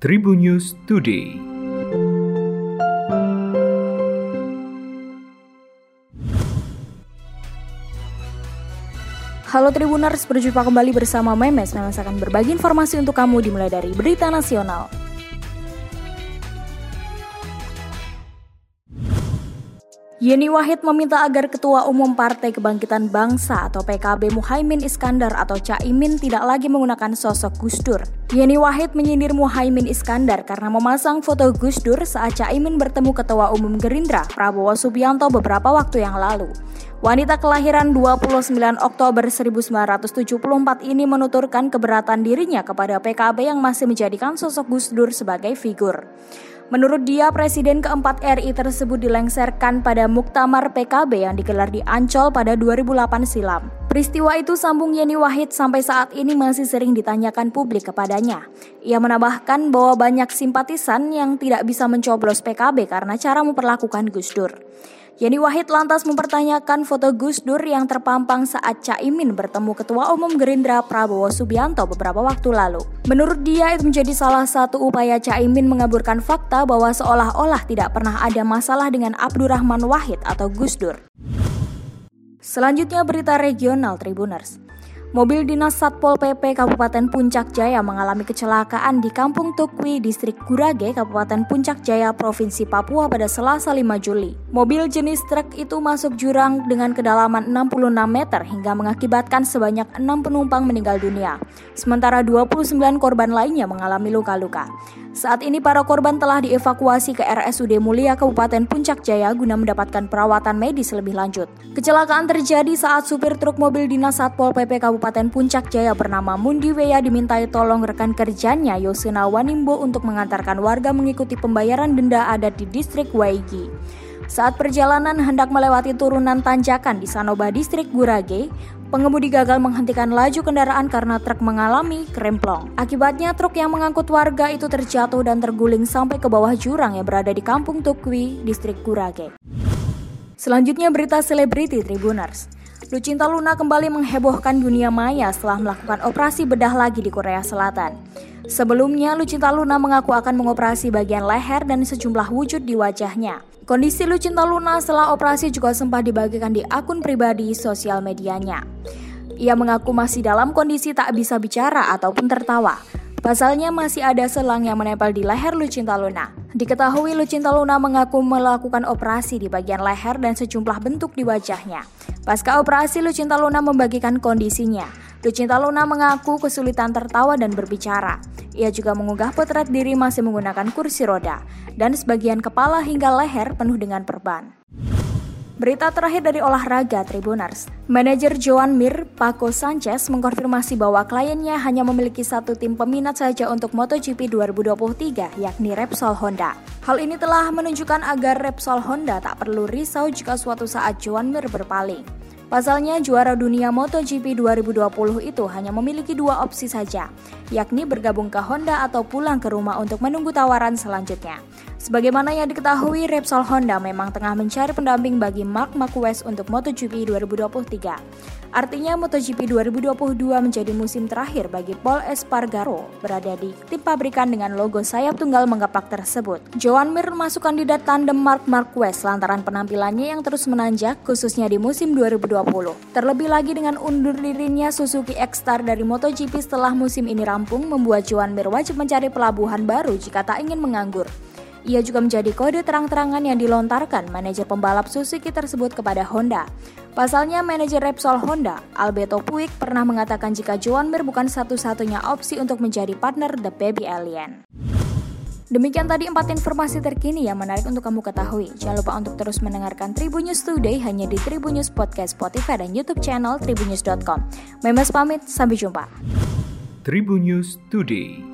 Tribun News Today. Halo Tribuners, berjumpa kembali bersama Memes. Memes akan berbagi informasi untuk kamu dimulai dari berita nasional, Yeni Wahid meminta agar Ketua Umum Partai Kebangkitan Bangsa atau PKB Muhaimin Iskandar atau Caimin tidak lagi menggunakan sosok Gus Dur. Yeni Wahid menyindir Muhaimin Iskandar karena memasang foto Gus Dur saat Caimin bertemu Ketua Umum Gerindra Prabowo Subianto beberapa waktu yang lalu. Wanita kelahiran 29 Oktober 1974 ini menuturkan keberatan dirinya kepada PKB yang masih menjadikan sosok Gus Dur sebagai figur. Menurut dia, Presiden keempat RI tersebut dilengserkan pada Muktamar PKB yang digelar di Ancol pada 2008 silam. Peristiwa itu sambung Yeni Wahid sampai saat ini masih sering ditanyakan publik kepadanya. Ia menambahkan bahwa banyak simpatisan yang tidak bisa mencoblos PKB karena cara memperlakukan Gus Dur. Yeni Wahid lantas mempertanyakan foto Gus Dur yang terpampang saat Caimin bertemu Ketua Umum Gerindra Prabowo Subianto beberapa waktu lalu. Menurut dia itu menjadi salah satu upaya Caimin mengaburkan fakta bahwa seolah-olah tidak pernah ada masalah dengan Abdurrahman Wahid atau Gus Dur. Selanjutnya berita regional Tribuners. Mobil dinas Satpol PP Kabupaten Puncak Jaya mengalami kecelakaan di Kampung Tukwi, Distrik Gurage, Kabupaten Puncak Jaya, Provinsi Papua pada Selasa 5 Juli. Mobil jenis truk itu masuk jurang dengan kedalaman 66 meter hingga mengakibatkan sebanyak 6 penumpang meninggal dunia. Sementara 29 korban lainnya mengalami luka-luka. Saat ini para korban telah dievakuasi ke RSUD Mulia Kabupaten Puncak Jaya guna mendapatkan perawatan medis lebih lanjut. Kecelakaan terjadi saat supir truk mobil dinas Satpol PP Kabupaten Puncak Jaya bernama Mundi Weya dimintai tolong rekan kerjanya Yosina Wanimbo untuk mengantarkan warga mengikuti pembayaran denda adat di distrik Waigi. Saat perjalanan hendak melewati turunan tanjakan di Sanoba Distrik Gurage, Pengemudi gagal menghentikan laju kendaraan karena truk mengalami kremplong. Akibatnya truk yang mengangkut warga itu terjatuh dan terguling sampai ke bawah jurang yang berada di Kampung Tukwi, distrik Gurage. Selanjutnya berita selebriti Tribuners. Lucinta Luna kembali menghebohkan dunia maya setelah melakukan operasi bedah lagi di Korea Selatan. Sebelumnya, Lucinta Luna mengaku akan mengoperasi bagian leher dan sejumlah wujud di wajahnya. Kondisi Lucinta Luna setelah operasi juga sempat dibagikan di akun pribadi sosial medianya. Ia mengaku masih dalam kondisi tak bisa bicara ataupun tertawa. Pasalnya masih ada selang yang menempel di leher Lucinta Luna. Diketahui Lucinta Luna mengaku melakukan operasi di bagian leher dan sejumlah bentuk di wajahnya. Pasca operasi Lucinta Luna membagikan kondisinya. Lucinta Luna mengaku kesulitan tertawa dan berbicara. Ia juga mengunggah potret diri masih menggunakan kursi roda dan sebagian kepala hingga leher penuh dengan perban. Berita terakhir dari olahraga Tribuners. Manajer Joan Mir, Paco Sanchez, mengkonfirmasi bahwa kliennya hanya memiliki satu tim peminat saja untuk MotoGP 2023, yakni Repsol Honda. Hal ini telah menunjukkan agar Repsol Honda tak perlu risau jika suatu saat Joan Mir berpaling. Pasalnya, juara dunia MotoGP 2020 itu hanya memiliki dua opsi saja, yakni bergabung ke Honda atau pulang ke rumah untuk menunggu tawaran selanjutnya. Sebagaimana yang diketahui, Repsol Honda memang tengah mencari pendamping bagi Mark Marquez untuk MotoGP 2023. Artinya MotoGP 2022 menjadi musim terakhir bagi Paul Espargaro berada di tim pabrikan dengan logo sayap tunggal menggapak tersebut. Joan Mir masuk kandidat tandem Mark Marquez lantaran penampilannya yang terus menanjak khususnya di musim 2020. Terlebih lagi dengan undur dirinya Suzuki X-Star dari MotoGP setelah musim ini rampung membuat Joan Mir wajib mencari pelabuhan baru jika tak ingin menganggur. Ia juga menjadi kode terang-terangan yang dilontarkan manajer pembalap Suzuki tersebut kepada Honda. Pasalnya, manajer Repsol Honda, Alberto Puig, pernah mengatakan jika Joan Mir bukan satu-satunya opsi untuk menjadi partner The Baby Alien. Demikian tadi empat informasi terkini yang menarik untuk kamu ketahui. Jangan lupa untuk terus mendengarkan Tribun News Today hanya di Tribun News Podcast Spotify dan YouTube channel tribunnews.com. Memes pamit, sampai jumpa. Tribun News Today.